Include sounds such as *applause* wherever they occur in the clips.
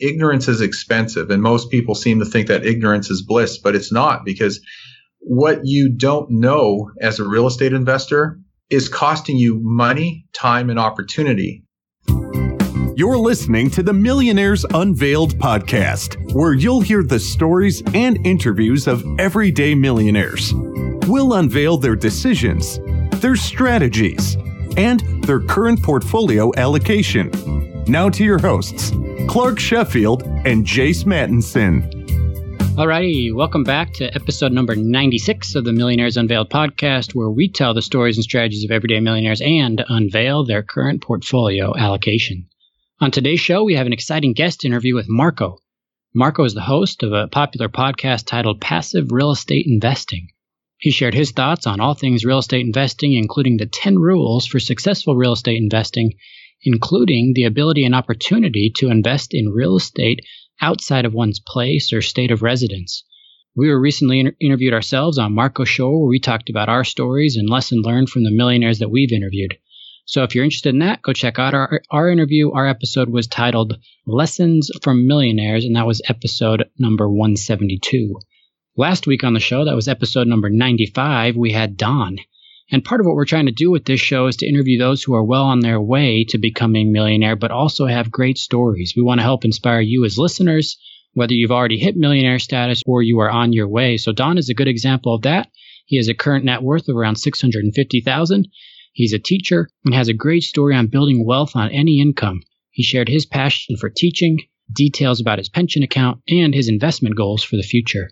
ignorance is expensive. And most people seem to think that ignorance is bliss, but it's not because what you don't know as a real estate investor is costing you money, time, and opportunity. You're listening to the Millionaires Unveiled podcast, where you'll hear the stories and interviews of everyday millionaires. We'll unveil their decisions, their strategies, and their current portfolio allocation. Now to your hosts, Clark Sheffield and Jace Mattinson. Alrighty, welcome back to episode number 96 of the Millionaires Unveiled podcast, where we tell the stories and strategies of everyday millionaires and unveil their current portfolio allocation. On today's show, we have an exciting guest interview with Marco. Marco is the host of a popular podcast titled Passive Real Estate Investing. He shared his thoughts on all things real estate investing, including the 10 rules for successful real estate investing, including the ability and opportunity to invest in real estate outside of one's place or state of residence. We were recently inter- interviewed ourselves on Marco Show, where we talked about our stories and lesson learned from the millionaires that we've interviewed. So if you're interested in that, go check out our, our interview. Our episode was titled Lessons from Millionaires, and that was episode number 172. Last week on the show, that was episode number 95, we had Don. And part of what we're trying to do with this show is to interview those who are well on their way to becoming millionaire, but also have great stories. We want to help inspire you as listeners, whether you've already hit millionaire status or you are on your way. So Don is a good example of that. He has a current net worth of around 650,000. He's a teacher and has a great story on building wealth on any income. He shared his passion for teaching, details about his pension account, and his investment goals for the future.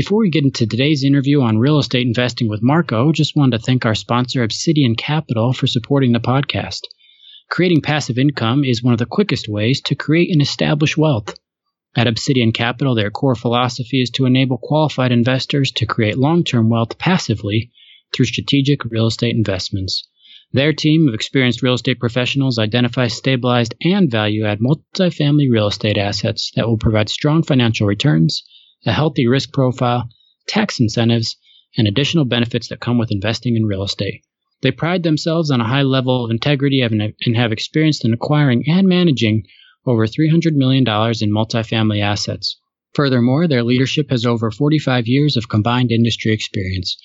Before we get into today's interview on real estate investing with Marco, just wanted to thank our sponsor, Obsidian Capital, for supporting the podcast. Creating passive income is one of the quickest ways to create and establish wealth. At Obsidian Capital, their core philosophy is to enable qualified investors to create long term wealth passively through strategic real estate investments. Their team of experienced real estate professionals identify stabilized and value add multifamily real estate assets that will provide strong financial returns a healthy risk profile, tax incentives, and additional benefits that come with investing in real estate. They pride themselves on a high level of integrity and have experienced in acquiring and managing over $300 million in multifamily assets. Furthermore, their leadership has over 45 years of combined industry experience.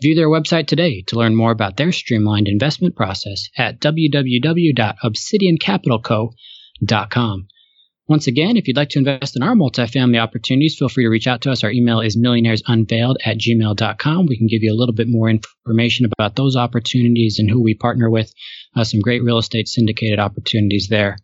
View their website today to learn more about their streamlined investment process at www.obsidiancapitalco.com. Once again, if you'd like to invest in our multifamily opportunities, feel free to reach out to us. Our email is millionairesunveiled at gmail.com. We can give you a little bit more information about those opportunities and who we partner with. Uh, some great real estate syndicated opportunities there.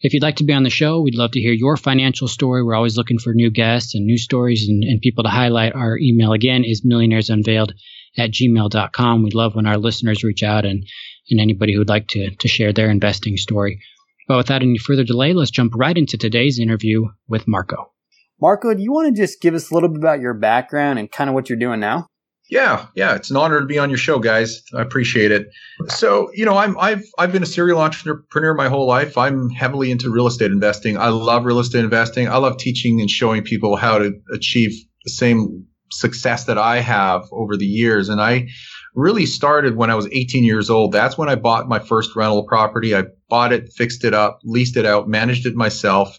If you'd like to be on the show, we'd love to hear your financial story. We're always looking for new guests and new stories and, and people to highlight. Our email again is millionairesunveiled at gmail.com. We love when our listeners reach out and, and anybody who'd like to, to share their investing story. But without any further delay, let's jump right into today's interview with Marco. Marco, do you want to just give us a little bit about your background and kind of what you're doing now? Yeah, yeah, it's an honor to be on your show, guys. I appreciate it. So, you know, I'm I've I've been a serial entrepreneur my whole life. I'm heavily into real estate investing. I love real estate investing. I love teaching and showing people how to achieve the same success that I have over the years. And I really started when I was 18 years old. That's when I bought my first rental property. I bought it, fixed it up, leased it out, managed it myself.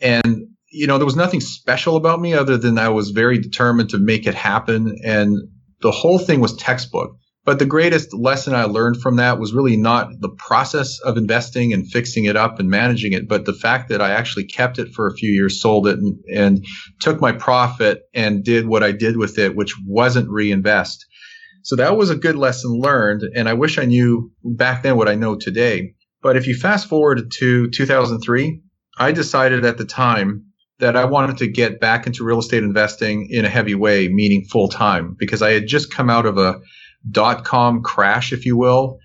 And, you know, there was nothing special about me other than I was very determined to make it happen. And the whole thing was textbook. But the greatest lesson I learned from that was really not the process of investing and fixing it up and managing it, but the fact that I actually kept it for a few years, sold it, and, and took my profit and did what I did with it, which wasn't reinvest. So that was a good lesson learned. And I wish I knew back then what I know today. But if you fast forward to 2003, I decided at the time that I wanted to get back into real estate investing in a heavy way, meaning full time, because I had just come out of a dot com crash, if you will.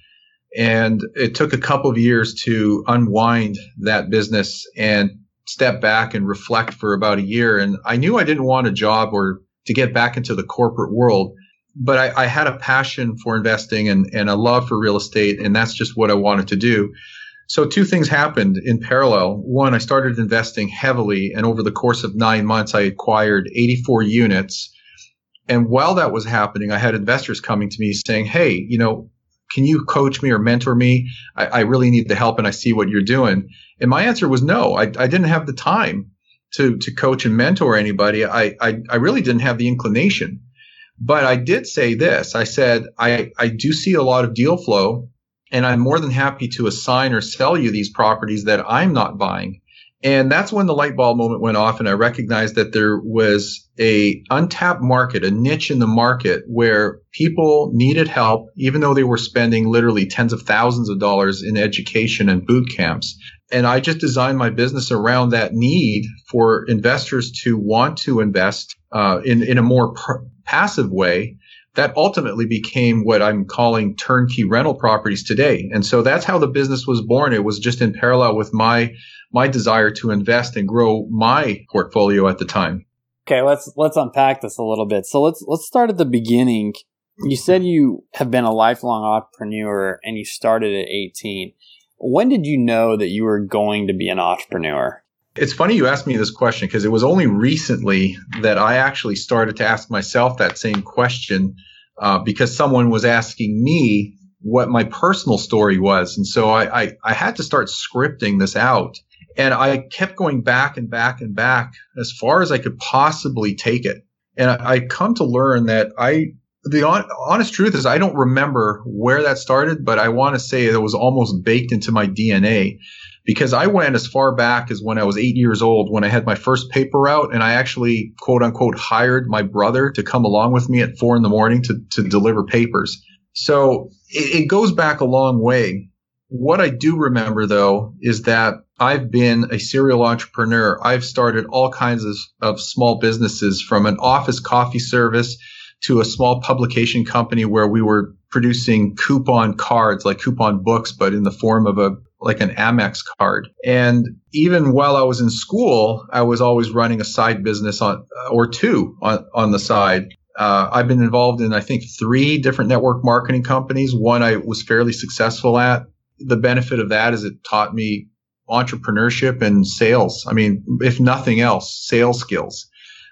And it took a couple of years to unwind that business and step back and reflect for about a year. And I knew I didn't want a job or to get back into the corporate world but I, I, had a passion for investing and, and a love for real estate, and that's just what I wanted to do. So two things happened in parallel. One, I started investing heavily, and over the course of nine months, I acquired 84 units. And while that was happening, I had investors coming to me saying, "Hey, you know, can you coach me or mentor me? I, I really need the help, and I see what you're doing." And my answer was no. I, I didn't have the time. to to coach and mentor anybody. I I, I really didn't have the inclination. But I did say this. I said, I, I do see a lot of deal flow and I'm more than happy to assign or sell you these properties that I'm not buying. And that's when the light bulb moment went off and I recognized that there was a untapped market, a niche in the market where people needed help, even though they were spending literally tens of thousands of dollars in education and boot camps. And I just designed my business around that need for investors to want to invest uh, in, in a more passive way that ultimately became what I'm calling turnkey rental properties today. And so that's how the business was born. It was just in parallel with my my desire to invest and grow my portfolio at the time. Okay, let's let's unpack this a little bit. So let's let's start at the beginning. You said you have been a lifelong entrepreneur and you started at 18. When did you know that you were going to be an entrepreneur? It's funny you asked me this question because it was only recently that I actually started to ask myself that same question uh, because someone was asking me what my personal story was. And so I, I, I had to start scripting this out. And I kept going back and back and back as far as I could possibly take it. And I, I come to learn that I, the on, honest truth is I don't remember where that started, but I want to say it was almost baked into my DNA because I went as far back as when I was eight years old when I had my first paper route and I actually quote unquote hired my brother to come along with me at four in the morning to, to deliver papers. So it, it goes back a long way. What I do remember though is that I've been a serial entrepreneur. I've started all kinds of, of small businesses from an office coffee service to a small publication company where we were producing coupon cards, like coupon books, but in the form of a like an Amex card. And even while I was in school, I was always running a side business on or two on, on the side. Uh, I've been involved in, I think, three different network marketing companies. One I was fairly successful at. The benefit of that is it taught me entrepreneurship and sales. I mean, if nothing else, sales skills.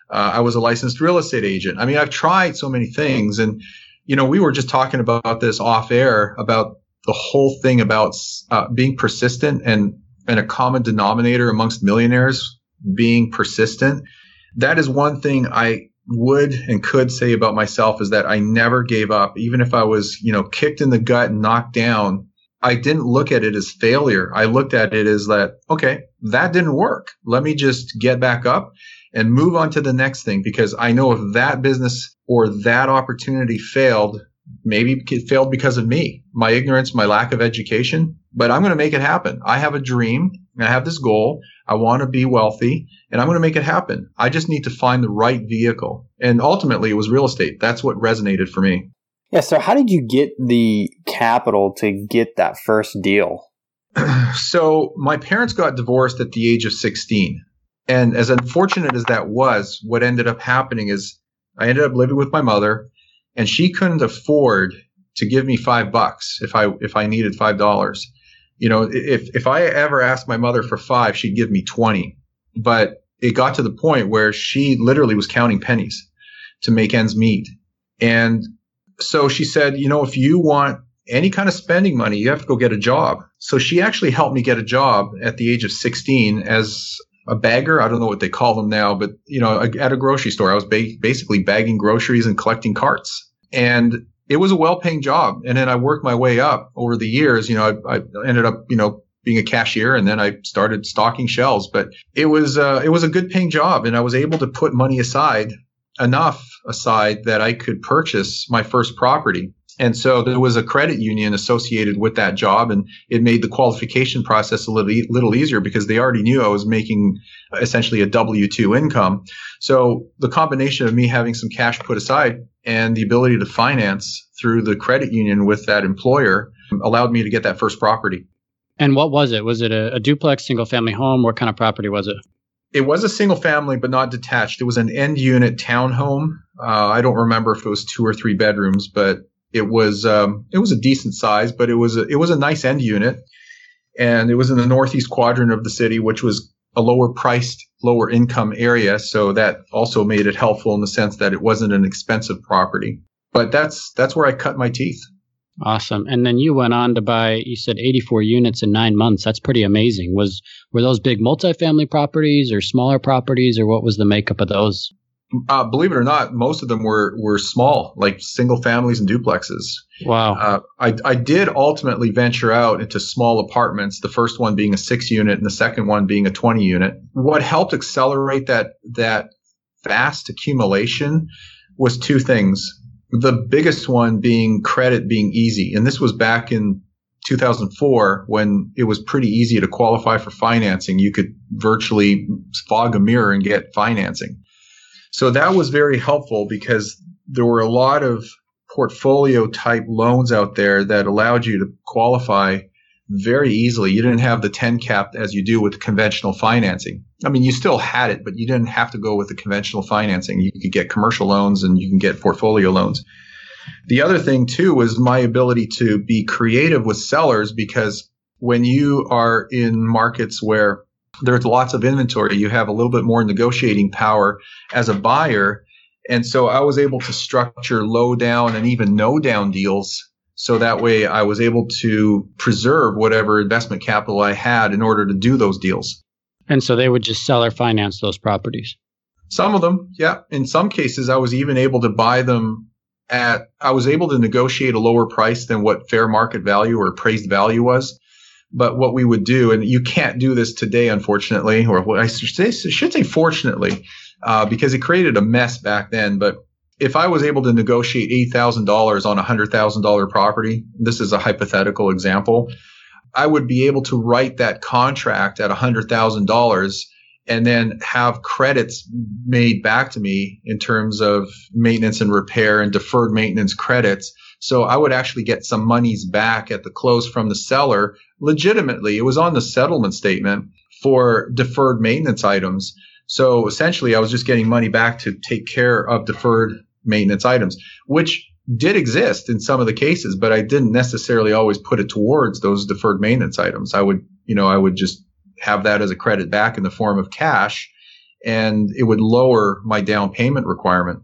Uh, I was a licensed real estate agent. I mean, I've tried so many things. And, you know, we were just talking about this off air about the whole thing about uh, being persistent and, and a common denominator amongst millionaires being persistent. That is one thing I would and could say about myself is that I never gave up. Even if I was, you know, kicked in the gut and knocked down, I didn't look at it as failure. I looked at it as that, okay, that didn't work. Let me just get back up and move on to the next thing because I know if that business or that opportunity failed, maybe it failed because of me, my ignorance, my lack of education, but I'm going to make it happen. I have a dream. I have this goal. I want to be wealthy and I'm going to make it happen. I just need to find the right vehicle. And ultimately it was real estate. That's what resonated for me. Yeah. So how did you get the capital to get that first deal? *clears throat* so my parents got divorced at the age of 16. And as unfortunate as that was, what ended up happening is I ended up living with my mother and she couldn't afford to give me five bucks if I if I needed five dollars. You know, if if I ever asked my mother for five, she'd give me twenty. But it got to the point where she literally was counting pennies to make ends meet. And so she said, you know, if you want any kind of spending money, you have to go get a job. So she actually helped me get a job at the age of 16 as a bagger. I don't know what they call them now, but you know, at a grocery store, I was ba- basically bagging groceries and collecting carts. And it was a well-paying job. And then I worked my way up over the years. You know, I, I ended up, you know, being a cashier and then I started stocking shelves, but it was, uh, it was a good paying job and I was able to put money aside enough aside that I could purchase my first property. And so there was a credit union associated with that job, and it made the qualification process a little, little easier because they already knew I was making essentially a W 2 income. So the combination of me having some cash put aside and the ability to finance through the credit union with that employer allowed me to get that first property. And what was it? Was it a, a duplex, single family home? What kind of property was it? It was a single family, but not detached. It was an end unit townhome. Uh, I don't remember if it was two or three bedrooms, but it was um, it was a decent size, but it was a, it was a nice end unit, and it was in the northeast quadrant of the city, which was a lower priced, lower income area. So that also made it helpful in the sense that it wasn't an expensive property. But that's that's where I cut my teeth. Awesome. And then you went on to buy, you said 84 units in nine months. That's pretty amazing. Was were those big multifamily properties or smaller properties, or what was the makeup of those? Uh, believe it or not, most of them were were small, like single families and duplexes. Wow. Uh, I I did ultimately venture out into small apartments. The first one being a six unit, and the second one being a 20 unit. What helped accelerate that that fast accumulation was two things the biggest one being credit being easy. And this was back in 2004 when it was pretty easy to qualify for financing. You could virtually fog a mirror and get financing. So that was very helpful because there were a lot of portfolio type loans out there that allowed you to qualify very easily. You didn't have the 10 cap as you do with conventional financing. I mean, you still had it, but you didn't have to go with the conventional financing. You could get commercial loans and you can get portfolio loans. The other thing too was my ability to be creative with sellers because when you are in markets where there's lots of inventory, you have a little bit more negotiating power as a buyer. And so I was able to structure low down and even no down deals so that way I was able to preserve whatever investment capital I had in order to do those deals. And so they would just sell or finance those properties. Some of them, yeah. In some cases, I was even able to buy them at, I was able to negotiate a lower price than what fair market value or appraised value was. But what we would do, and you can't do this today, unfortunately, or I should say, should say fortunately, uh, because it created a mess back then. But if I was able to negotiate $8,000 on a $100,000 property, this is a hypothetical example, I would be able to write that contract at $100,000 and then have credits made back to me in terms of maintenance and repair and deferred maintenance credits. So I would actually get some monies back at the close from the seller legitimately. It was on the settlement statement for deferred maintenance items. So essentially I was just getting money back to take care of deferred maintenance items, which did exist in some of the cases, but I didn't necessarily always put it towards those deferred maintenance items. I would, you know, I would just have that as a credit back in the form of cash and it would lower my down payment requirement.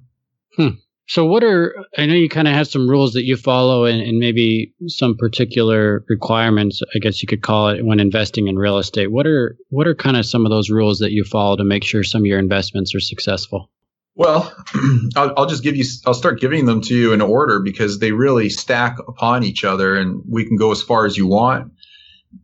Hmm. So, what are, I know you kind of have some rules that you follow and, and, maybe some particular requirements, I guess you could call it, when investing in real estate. What are, what are kind of some of those rules that you follow to make sure some of your investments are successful? Well, *clears throat* I'll, I'll, just give you, I'll start giving them to you in order because they really stack upon each other and we can go as far as you want.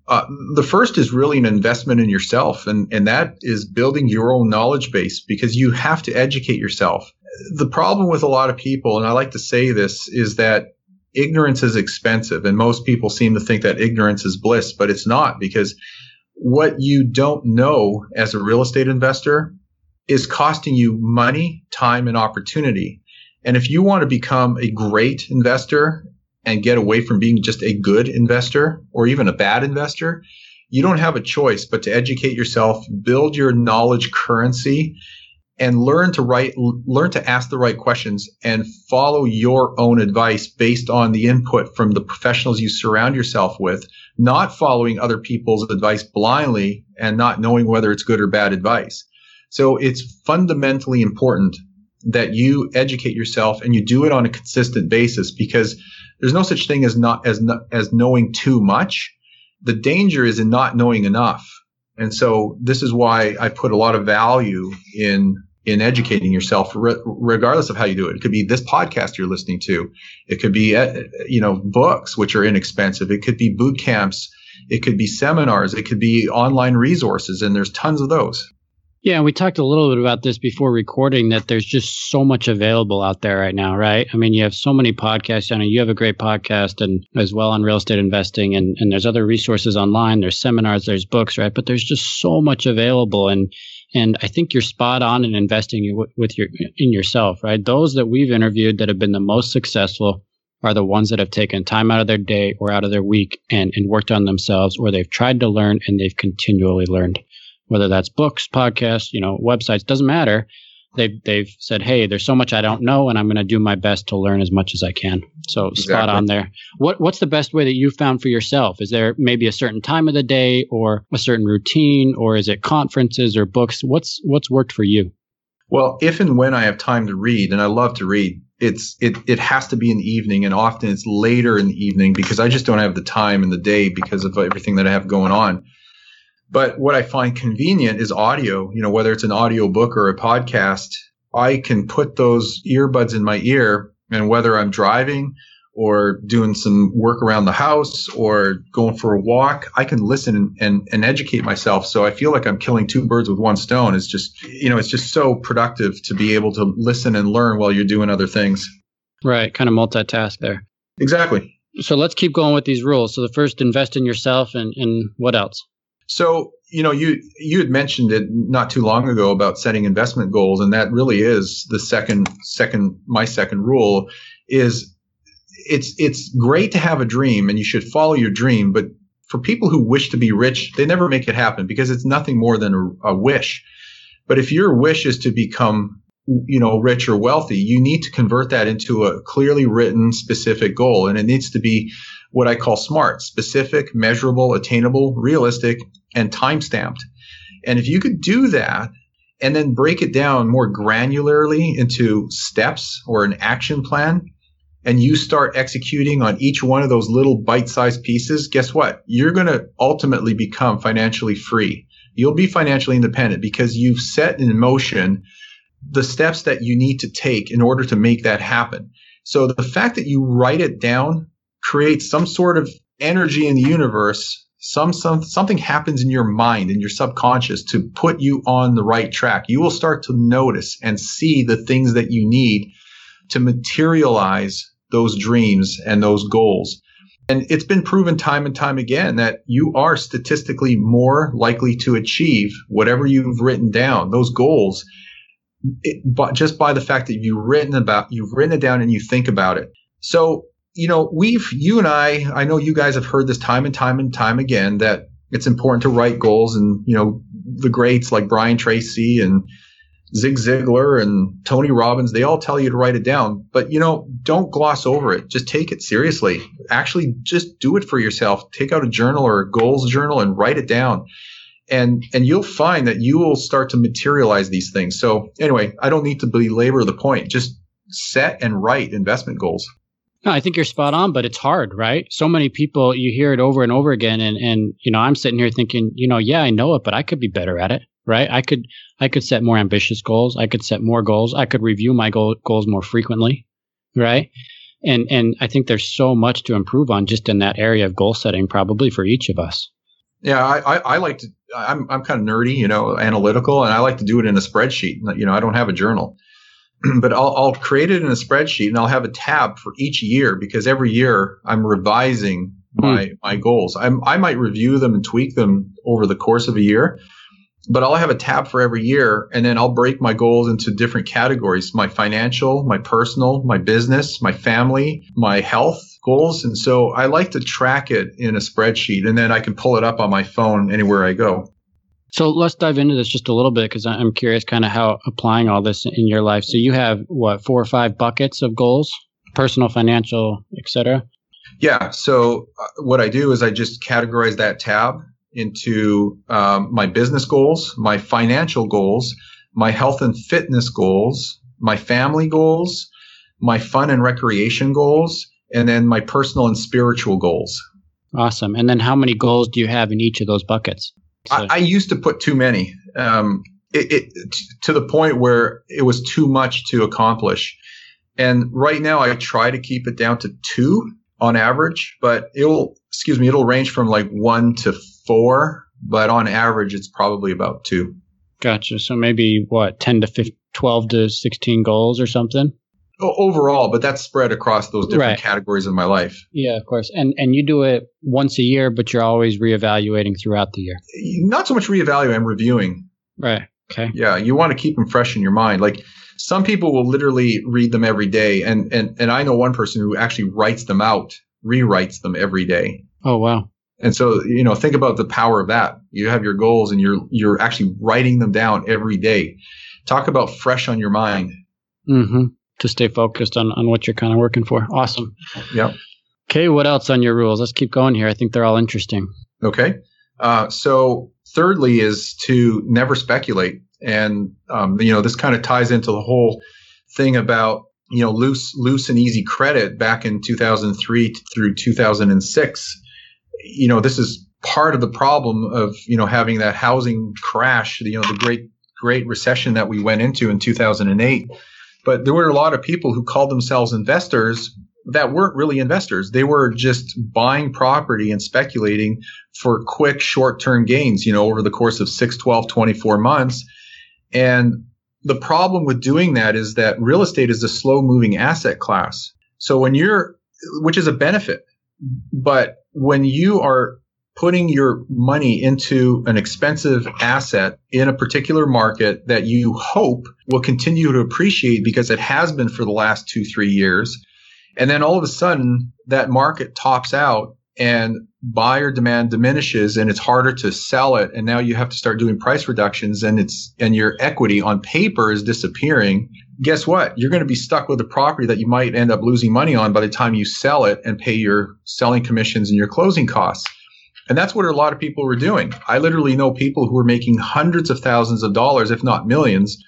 Uh, the first is really an investment in yourself, and, and that is building your own knowledge base because you have to educate yourself. The problem with a lot of people, and I like to say this, is that ignorance is expensive, and most people seem to think that ignorance is bliss, but it's not because what you don't know as a real estate investor is costing you money, time, and opportunity. And if you want to become a great investor and get away from being just a good investor or even a bad investor, you don't have a choice but to educate yourself, build your knowledge currency, and learn to write, learn to ask the right questions and follow your own advice based on the input from the professionals you surround yourself with, not following other people's advice blindly and not knowing whether it's good or bad advice. So it's fundamentally important that you educate yourself and you do it on a consistent basis because there's no such thing as not as as knowing too much. The danger is in not knowing enough. And so this is why I put a lot of value in in educating yourself, re- regardless of how you do it. It could be this podcast you're listening to. It could be, uh, you know, books, which are inexpensive. It could be boot camps. It could be seminars. It could be online resources. And there's tons of those. Yeah, we talked a little bit about this before recording that there's just so much available out there right now, right? I mean, you have so many podcasts. I know you have a great podcast and as well on real estate investing and, and there's other resources online. There's seminars, there's books, right? But there's just so much available. And, and I think you're spot on in investing with your, in yourself, right? Those that we've interviewed that have been the most successful are the ones that have taken time out of their day or out of their week and, and worked on themselves or they've tried to learn and they've continually learned whether that's books, podcasts, you know, websites, doesn't matter. They've, they've said, Hey, there's so much I don't know and I'm going to do my best to learn as much as I can. So exactly. spot on there. What, what's the best way that you found for yourself? Is there maybe a certain time of the day or a certain routine or is it conferences or books? What's, what's worked for you? Well, if and when I have time to read, and I love to read, it's it it has to be in the evening, and often it's later in the evening because I just don't have the time in the day because of everything that I have going on. But what I find convenient is audio. You know, whether it's an audio book or a podcast, I can put those earbuds in my ear, and whether I'm driving or doing some work around the house or going for a walk, I can listen and, and, and, educate myself. So I feel like I'm killing two birds with one stone. It's just, you know, it's just so productive to be able to listen and learn while you're doing other things. Right. Kind of multitask there. Exactly. So let's keep going with these rules. So the first, invest in yourself and, and what else? So, you know, you, you had mentioned it not too long ago about setting investment goals. And that really is the second, second, my second rule is it's it's great to have a dream and you should follow your dream, but for people who wish to be rich, they never make it happen because it's nothing more than a, a wish. But if your wish is to become you know rich or wealthy, you need to convert that into a clearly written specific goal and it needs to be what I call smart, specific, measurable, attainable, realistic, and time stamped. And if you could do that and then break it down more granularly into steps or an action plan, and you start executing on each one of those little bite-sized pieces, guess what? You're going to ultimately become financially free. You'll be financially independent because you've set in motion the steps that you need to take in order to make that happen. So the fact that you write it down creates some sort of energy in the universe. Some, some something happens in your mind in your subconscious to put you on the right track. You will start to notice and see the things that you need to materialize those dreams and those goals. And it's been proven time and time again that you are statistically more likely to achieve whatever you've written down, those goals, it, but just by the fact that you've written about, you've written it down and you think about it. So, you know, we've, you and I, I know you guys have heard this time and time and time again that it's important to write goals and, you know, the greats like Brian Tracy and Zig Ziglar and Tony Robbins, they all tell you to write it down. But, you know, don't gloss over it. Just take it seriously. Actually, just do it for yourself. Take out a journal or a goals journal and write it down. And, and you'll find that you will start to materialize these things. So anyway, I don't need to belabor the point. Just set and write investment goals. No, I think you're spot on, but it's hard, right? So many people, you hear it over and over again. And, and, you know, I'm sitting here thinking, you know, yeah, I know it, but I could be better at it right? I could I could set more ambitious goals. I could set more goals. I could review my goal, goals more frequently, right? And and I think there's so much to improve on just in that area of goal setting, probably for each of us. Yeah, I, I, I like to. I'm I'm kind of nerdy, you know, analytical, and I like to do it in a spreadsheet. You know, I don't have a journal, *clears throat* but I'll I'll create it in a spreadsheet, and I'll have a tab for each year because every year I'm revising my hmm. my goals. I'm, I might review them and tweak them over the course of a year, but I'll have a tab for every year and then I'll break my goals into different categories my financial, my personal, my business, my family, my health goals. And so I like to track it in a spreadsheet and then I can pull it up on my phone anywhere I go. So let's dive into this just a little bit because I'm curious kind of how applying all this in your life. So you have what, four or five buckets of goals, personal, financial, etc. Yeah. So uh, what I do is I just categorize that tab into um, my business goals, my financial goals, my health and fitness goals, my family goals, my fun and recreation goals, and then my personal and spiritual goals. Awesome. And then how many goals do you have in each of those buckets? I, I, used to put too many. Um, it, it, to the point where it was too much to accomplish. And right now I try to keep it down to two on average, but it'll, excuse me, it'll range from like one to four, but on average, it's probably about two. Gotcha. So maybe what, 10 to 15, 12 to 16 goals or something? Overall, but that's spread across those different right. categories of my life. Yeah, of course. And and you do it once a year, but you're always reevaluating throughout the year. Not so much reevaluating, I'm reviewing. Right. Okay. Yeah, you want to keep them fresh in your mind. Like some people will literally read them every day, and and and I know one person who actually writes them out, rewrites them every day. Oh wow. And so, you know, think about the power of that. You have your goals and you're you're actually writing them down every day. Talk about fresh on your mind. Mm-hmm. To stay focused on, on what you're kind of working for. Awesome. Yep. Okay, what else on your rules? Let's keep going here. I think they're all interesting. Okay. Uh, so, thirdly, is to never speculate. And, um, you know, this kind of ties into the whole thing about you know, loose, loose and easy credit back in 2003 through 2006. You know, this is part of the problem of, you know, having that housing crash, you know, the great, great recession that we went into in 2008. But there were a lot of people who called themselves investors that weren't really investors. They were just buying property and speculating for quick short term gains, you know, over the course of 6, 12, 24 months. And the problem with doing that is that real estate is a slow moving asset class. So when you're, which is a benefit, but when you are putting your money into an expensive asset in a particular market that you hope will continue to appreciate because it has been for the last two, three years. And then all of a sudden that market tops out and buyer demand diminishes and it's harder to sell it. And now you have to start doing price reductions and it's and your equity on paper is disappearing. Guess what? You're going to be stuck with a property that you might end up losing money on by the time you sell it and pay your selling commissions and your closing costs and that's what a lot of people were doing i literally know people who were making hundreds of thousands of dollars if not millions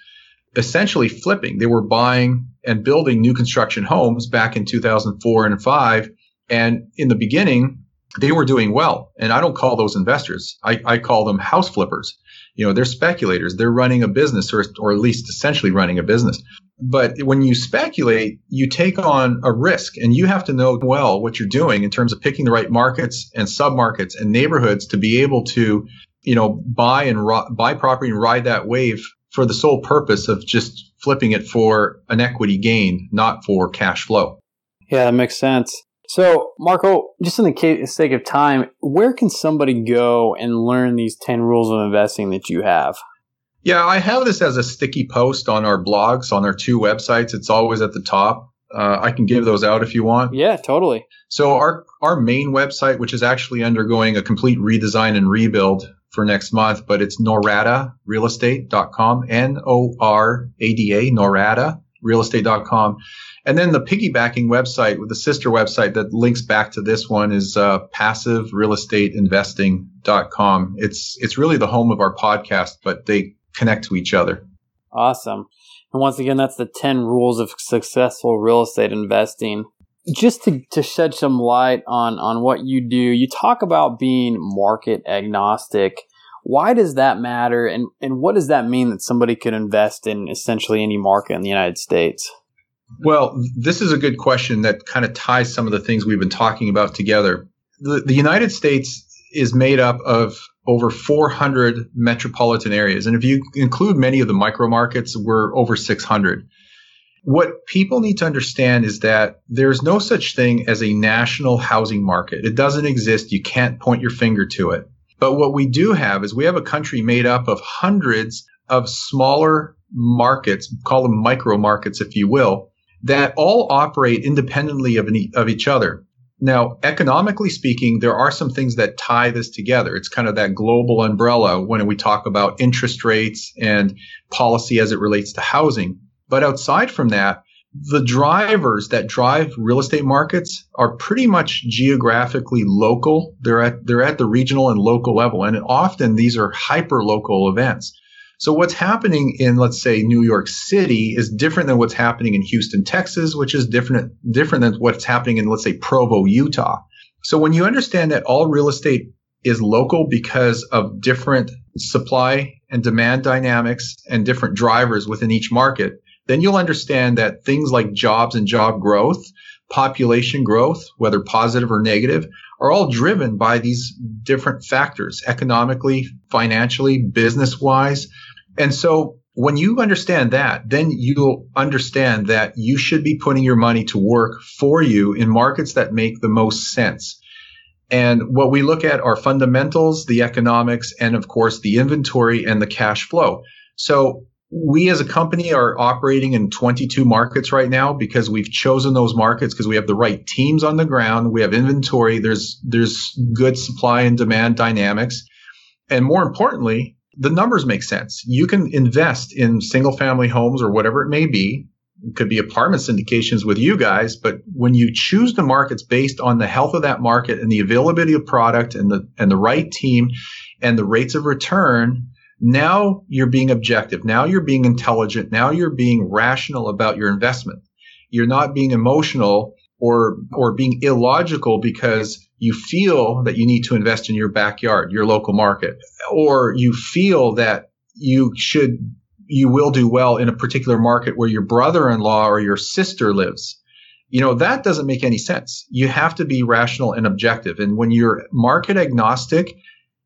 essentially flipping they were buying and building new construction homes back in 2004 and 5 and in the beginning they were doing well. And I don't call those investors. I, I call them house flippers. You know, they're speculators. They're running a business or, or at least essentially running a business. But when you speculate, you take on a risk and you have to know well what you're doing in terms of picking the right markets and submarkets and neighborhoods to be able to, you know, buy and ro- buy property and ride that wave for the sole purpose of just flipping it for an equity gain, not for cash flow. Yeah, that makes sense. So, Marco, just in the case, sake of time, where can somebody go and learn these 10 rules of investing that you have? Yeah, I have this as a sticky post on our blogs, on our two websites. It's always at the top. Uh, I can give those out if you want. Yeah, totally. So our our main website, which is actually undergoing a complete redesign and rebuild for next month, but it's noradarealestate.com, N-O-R-A-D-A, Norada realestate.com. And then the piggybacking website with the sister website that links back to this one is uh, passiverealestateinvesting.com. It's it's really the home of our podcast, but they connect to each other. Awesome. And once again, that's the 10 rules of successful real estate investing. Just to, to shed some light on, on what you do, you talk about being market agnostic. Why does that matter? And, and what does that mean that somebody could invest in essentially any market in the United States? Well, this is a good question that kind of ties some of the things we've been talking about together. The, the United States is made up of over 400 metropolitan areas. And if you include many of the micro markets, we're over 600. What people need to understand is that there's no such thing as a national housing market. It doesn't exist. You can't point your finger to it. But what we do have is we have a country made up of hundreds of smaller markets, call them micro markets, if you will, that all operate independently of, of each other. Now, economically speaking, there are some things that tie this together. It's kind of that global umbrella when we talk about interest rates and policy as it relates to housing. But outside from that, the drivers that drive real estate markets are pretty much geographically local. They're at, they're at the regional and local level. And often these are hyper local events. So what's happening in, let's say, New York City is different than what's happening in Houston, Texas, which is different, different than what's happening in, let's say, Provo, Utah. So when you understand that all real estate is local because of different supply and demand dynamics and different drivers within each market, then you'll understand that things like jobs and job growth, population growth, whether positive or negative, are all driven by these different factors economically, financially, business wise, and so when you understand that, then you'll understand that you should be putting your money to work for you in markets that make the most sense. And what we look at are fundamentals, the economics, and of course the inventory and the cash flow. So we as a company are operating in 22 markets right now because we've chosen those markets because we have the right teams on the ground. We have inventory. There's, there's good supply and demand dynamics. And more importantly, the numbers make sense. You can invest in single family homes or whatever it may be. It could be apartment syndications with you guys, but when you choose the markets based on the health of that market and the availability of product and the and the right team and the rates of return, now you're being objective. Now you're being intelligent. Now you're being rational about your investment. You're not being emotional or or being illogical because you feel that you need to invest in your backyard, your local market, or you feel that you should you will do well in a particular market where your brother-in-law or your sister lives. You know, that doesn't make any sense. You have to be rational and objective. And when you're market agnostic,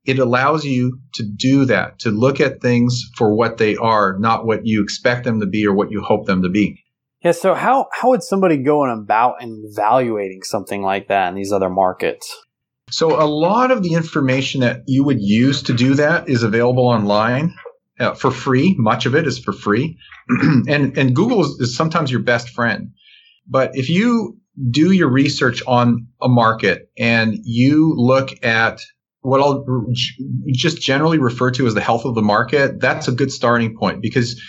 it allows you to do that, to look at things for what they are, not what you expect them to be or what you hope them to be. Yeah. So how, how would somebody go about evaluating something like that in these other markets? So a lot of the information that you would use to do that is available online uh, for free. Much of it is for free. *clears throat* and, and Google is, is sometimes your best friend. But if you do your research on a market and you look at what I'll just generally refer to as the health of the market, that's a good starting point because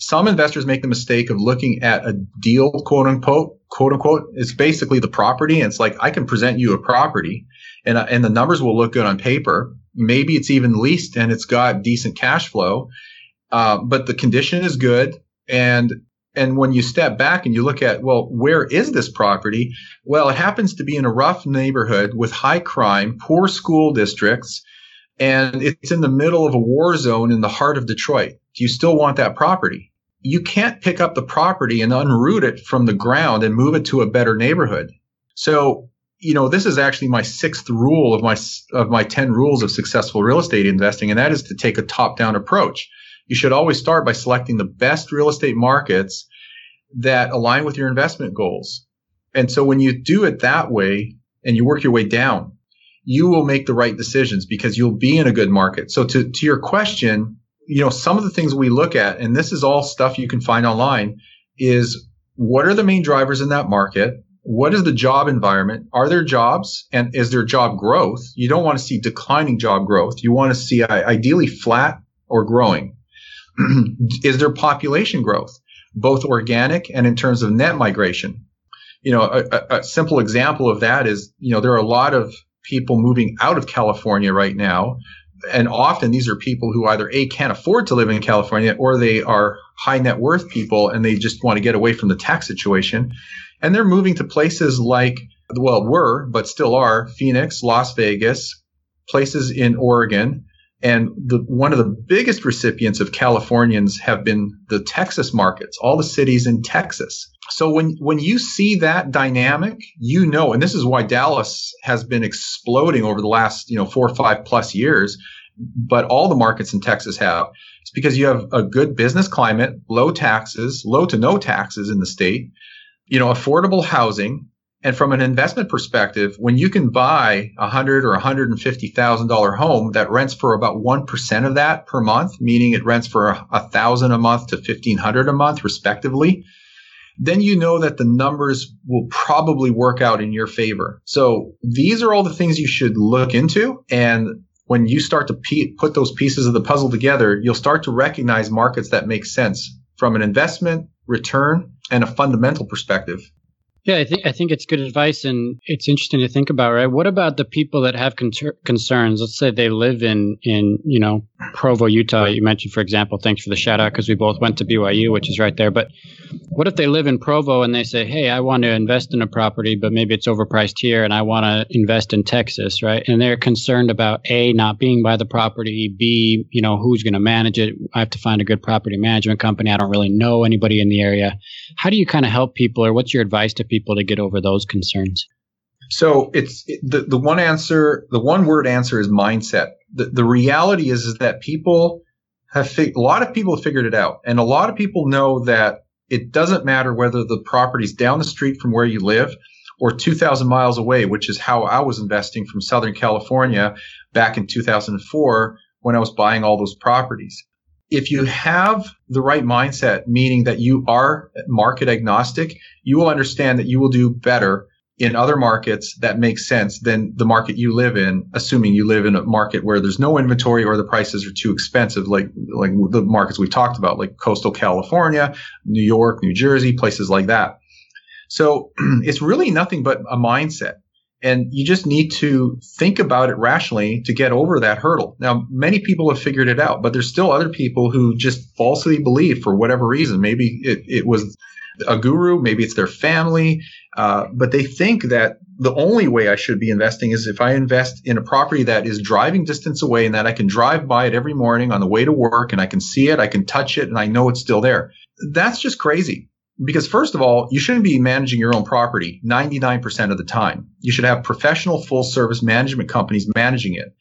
some investors make the mistake of looking at a deal, quote unquote, quote unquote. It's basically the property. And it's like, I can present you a property and, uh, and the numbers will look good on paper. Maybe it's even leased and it's got decent cash flow. Uh, but the condition is good. And and when you step back and you look at, well, where is this property? Well, it happens to be in a rough neighborhood with high crime, poor school districts, and it's in the middle of a war zone in the heart of Detroit. Do you still want that property? You can't pick up the property and unroot it from the ground and move it to a better neighborhood. So, you know, this is actually my sixth rule of my of my 10 rules of successful real estate investing and that is to take a top-down approach you should always start by selecting the best real estate markets that align with your investment goals. And so when you do it that way and you work your way down, you will make the right decisions because you'll be in a good market. So to, to your question, you know, some of the things we look at, and this is all stuff you can find online, is what are the main drivers in that market? What is the job environment? Are there jobs and is there job growth? You don't want to see declining job growth. You want to see ideally flat or growing. *clears throat* is there population growth, both organic and in terms of net migration? You know, a, a, simple example of that is, you know, there are a lot of people moving out of California right now. And often these are people who either A, can't afford to live in California or they are high net worth people and they just want to get away from the tax situation. And they're moving to places like, well, were, but still are Phoenix, Las Vegas, places in Oregon, and the, one of the biggest recipients of Californians have been the Texas markets, all the cities in Texas. So when, when you see that dynamic, you know, and this is why Dallas has been exploding over the last, you know, four or five plus years, but all the markets in Texas have. It's because you have a good business climate, low taxes, low to no taxes in the state, you know, affordable housing, and from an investment perspective, when you can buy a hundred or hundred and fifty thousand dollar home that rents for about one percent of that per month, meaning it rents for a thousand a month to fifteen hundred a month, respectively, then you know that the numbers will probably work out in your favor. So these are all the things you should look into, and when you start to pe- put those pieces of the puzzle together, you'll start to recognize markets that make sense from an investment, return, and a fundamental perspective. Yeah, I think I think it's good advice, and it's interesting to think about, right? What about the people that have con- concerns? Let's say they live in in you know Provo, Utah. You mentioned, for example. Thanks for the shout out because we both went to BYU, which is right there. But what if they live in Provo and they say, "Hey, I want to invest in a property, but maybe it's overpriced here, and I want to invest in Texas, right?" And they're concerned about a not being by the property, b you know who's going to manage it. I have to find a good property management company. I don't really know anybody in the area. How do you kind of help people, or what's your advice to people to get over those concerns? So it's it, the the one answer, the one word answer is mindset. The the reality is is that people have fig- a lot of people have figured it out, and a lot of people know that it doesn't matter whether the property's down the street from where you live or 2,000 miles away, which is how I was investing from Southern California back in 2004 when I was buying all those properties if you have the right mindset, meaning that you are market agnostic, you will understand that you will do better in other markets that make sense than the market you live in, assuming you live in a market where there's no inventory or the prices are too expensive, like like the markets we talked about, like coastal California, New York, New Jersey, places like that. So *clears throat* it's really nothing but a mindset. And you just need to think about it rationally to get over that hurdle. Now, many people have figured it out, but there's still other people who just falsely believe for whatever reason. Maybe it, it was a guru, maybe it's their family, uh, but they think that the only way I should be investing is if I invest in a property that is driving distance away and that I can drive by it every morning on the way to work and I can see it, I can touch it, and I know it's still there. That's just crazy. Because first of all, you shouldn't be managing your own property 99% of the time. You should have professional full service management companies managing it.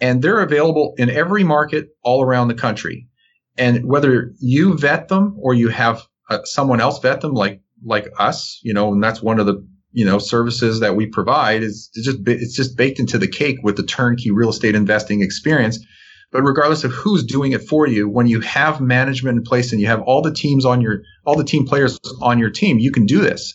And they're available in every market all around the country. And whether you vet them or you have uh, someone else vet them like like us, you know, and that's one of the you know services that we provide is just it's just baked into the cake with the turnkey real estate investing experience. But regardless of who's doing it for you, when you have management in place and you have all the teams on your all the team players on your team, you can do this.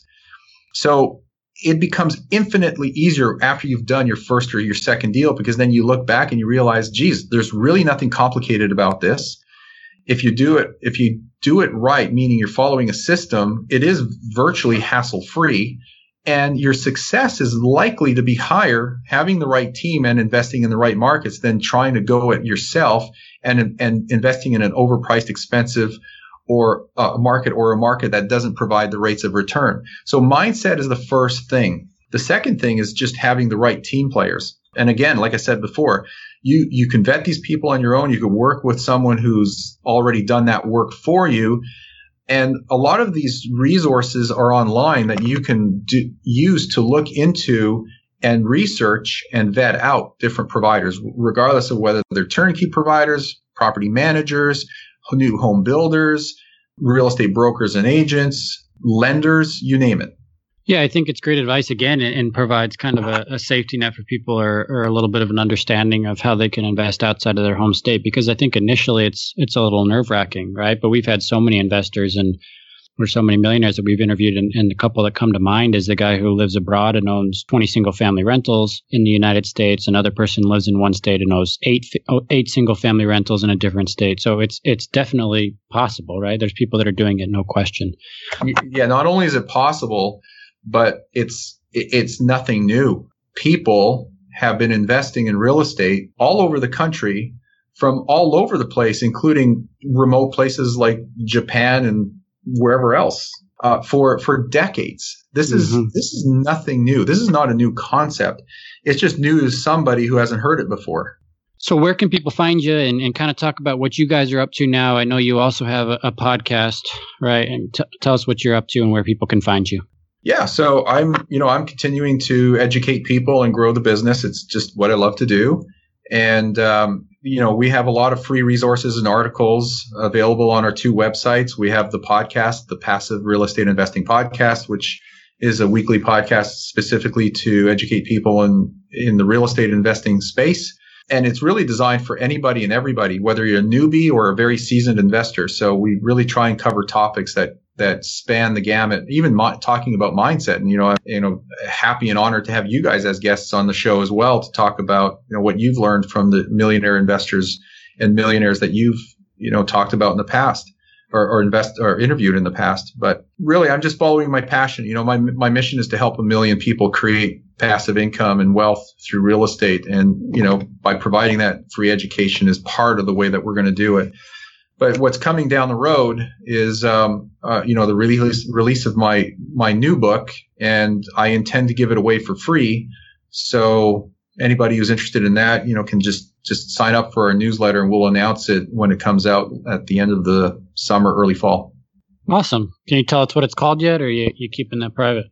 So it becomes infinitely easier after you've done your first or your second deal because then you look back and you realize, geez, there's really nothing complicated about this. If you do it, if you do it right, meaning you're following a system, it is virtually hassle free and your success is likely to be higher having the right team and investing in the right markets than trying to go it yourself and, and investing in an overpriced, expensive or a market or a market that doesn't provide the rates of return. So mindset is the first thing. The second thing is just having the right team players. And again, like I said before, you, you can vet these people on your own. You can work with someone who's already done that work for you and a lot of these resources are online that you can do, use to look into and research and vet out different providers, regardless of whether they're turnkey providers, property managers, new home builders, real estate brokers and agents, lenders, you name it. Yeah, I think it's great advice again and, provides kind of a, a, safety net for people or, or a little bit of an understanding of how they can invest outside of their home state because I think initially it's it's a little nerve wracking, right? But we've had so many investors and we're so many millionaires that we've interviewed and, and the couple that come to mind is the guy who lives abroad and owns 20 single family rentals in the United States. Another person lives in one state and owns eight oh, eight single family rentals in a different state. So it's it's definitely possible, right? There's people that are doing it, no question. Yeah, not only is it possible, but it's it's nothing new. People have been investing in real estate all over the country from all over the place, including remote places like Japan and wherever else, uh, for for decades. This mm-hmm. is this is nothing new. This is not a new concept. It's just new to somebody who hasn't heard it before. So, where can people find you and, and kind of talk about what you guys are up to now? I know you also have a, a podcast, right? And t- tell us what you're up to and where people can find you. Yeah, so I'm, you know, I'm continuing to educate people and grow the business. It's just what I love to do. And, um, you know, we have a lot of free resources and articles available on our two websites. We have the podcast, the Passive Real Estate Investing Podcast, which is a weekly podcast specifically to educate people in, in the real estate investing space. And it's really designed for anybody and everybody, whether you're a newbie or a very seasoned investor. So we really try and cover topics that that span the gamut, even talking about mindset. And, you know, I'm, you know, happy and honored to have you guys as guests on the show as well to talk about, you know, what you've learned from the millionaire investors and millionaires that you've, you know, talked about in the past or, or invest or interviewed in the past. But really, I'm just following my passion. You know, my, my mission is to help a million people create passive income and wealth through real estate. And, you know, by providing that free education is part of the way that we're going to do it. But what's coming down the road is, um, uh, you know, the release release of my my new book, and I intend to give it away for free. So anybody who's interested in that, you know, can just just sign up for our newsletter, and we'll announce it when it comes out at the end of the summer, early fall. Awesome. Can you tell us what it's called yet, or are you you keeping that private?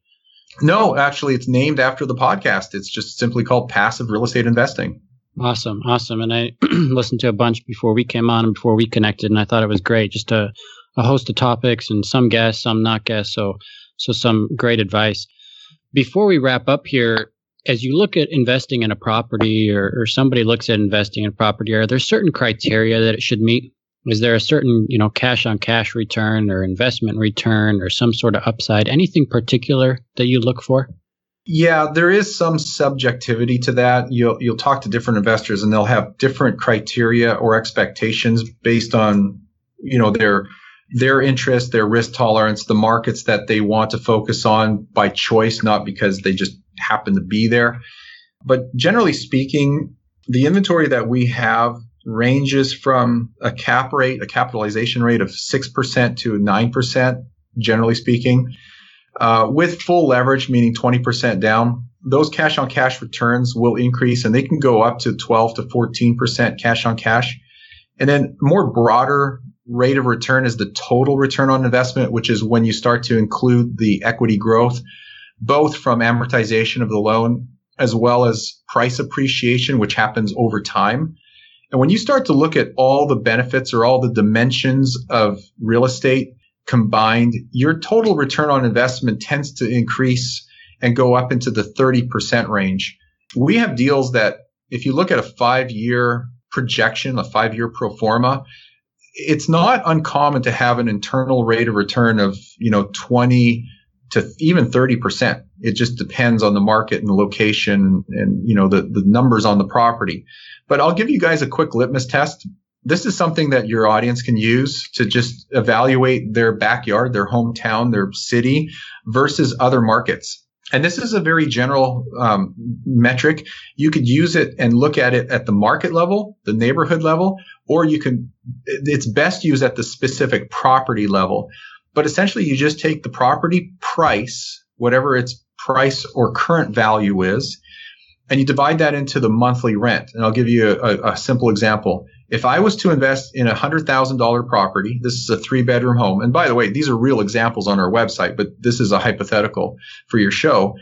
No, actually, it's named after the podcast. It's just simply called Passive Real Estate Investing. Awesome, awesome. And I *clears throat* listened to a bunch before we came on and before we connected, and I thought it was great. Just a, a host of topics and some guests, some not guests. So, so some great advice. Before we wrap up here, as you look at investing in a property, or, or somebody looks at investing in property, are there certain criteria that it should meet? Is there a certain, you know, cash on cash return or investment return or some sort of upside? Anything particular that you look for? Yeah, there is some subjectivity to that. You'll you'll talk to different investors and they'll have different criteria or expectations based on, you know, their their interest, their risk tolerance, the markets that they want to focus on by choice, not because they just happen to be there. But generally speaking, the inventory that we have ranges from a cap rate, a capitalization rate of 6% to 9% generally speaking. Uh, with full leverage, meaning 20% down, those cash on cash returns will increase and they can go up to 12 to 14% cash on cash. And then more broader rate of return is the total return on investment, which is when you start to include the equity growth, both from amortization of the loan as well as price appreciation, which happens over time. And when you start to look at all the benefits or all the dimensions of real estate combined, your total return on investment tends to increase and go up into the 30% range. We have deals that if you look at a five year projection, a five year pro forma, it's not uncommon to have an internal rate of return of, you know, 20 to even 30%. It just depends on the market and the location and, you know, the, the numbers on the property. But I'll give you guys a quick litmus test. This is something that your audience can use to just evaluate their backyard, their hometown, their city versus other markets. And this is a very general um, metric. You could use it and look at it at the market level, the neighborhood level, or you can, it's best used at the specific property level. But essentially, you just take the property price, whatever its price or current value is, and you divide that into the monthly rent. And I'll give you a, a simple example. If I was to invest in a hundred thousand dollar property, this is a three bedroom home. And by the way, these are real examples on our website, but this is a hypothetical for your show.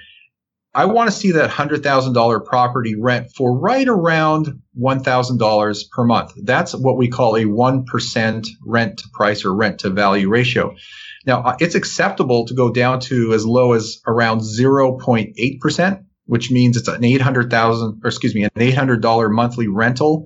I want to see that hundred thousand dollar property rent for right around one thousand dollars per month. That's what we call a one percent rent to price or rent to value ratio. Now uh, it's acceptable to go down to as low as around 0.8 percent, which means it's an eight hundred thousand, or excuse me, an eight hundred dollar monthly rental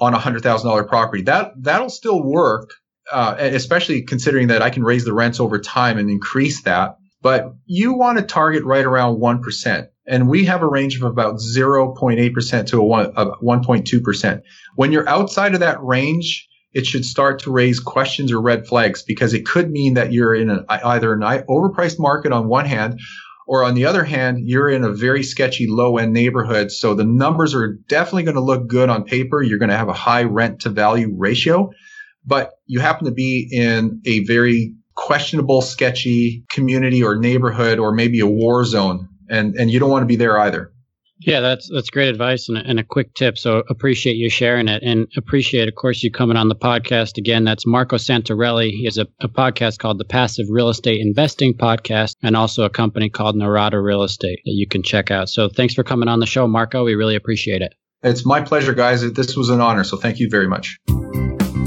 on a hundred thousand dollar property. That that'll still work, uh, especially considering that I can raise the rents over time and increase that. But you want to target right around one percent, and we have a range of about zero point eight percent to a one point two percent. When you're outside of that range, it should start to raise questions or red flags because it could mean that you're in an, either an overpriced market on one hand or on the other hand, you're in a very sketchy low end neighborhood. So the numbers are definitely going to look good on paper. You're going to have a high rent to value ratio, but you happen to be in a very questionable, sketchy community or neighborhood or maybe a war zone. And, and you don't want to be there either. Yeah, that's that's great advice and a, and a quick tip. So appreciate you sharing it, and appreciate, of course, you coming on the podcast again. That's Marco Santarelli. He has a, a podcast called the Passive Real Estate Investing Podcast, and also a company called Norada Real Estate that you can check out. So thanks for coming on the show, Marco. We really appreciate it. It's my pleasure, guys. This was an honor. So thank you very much.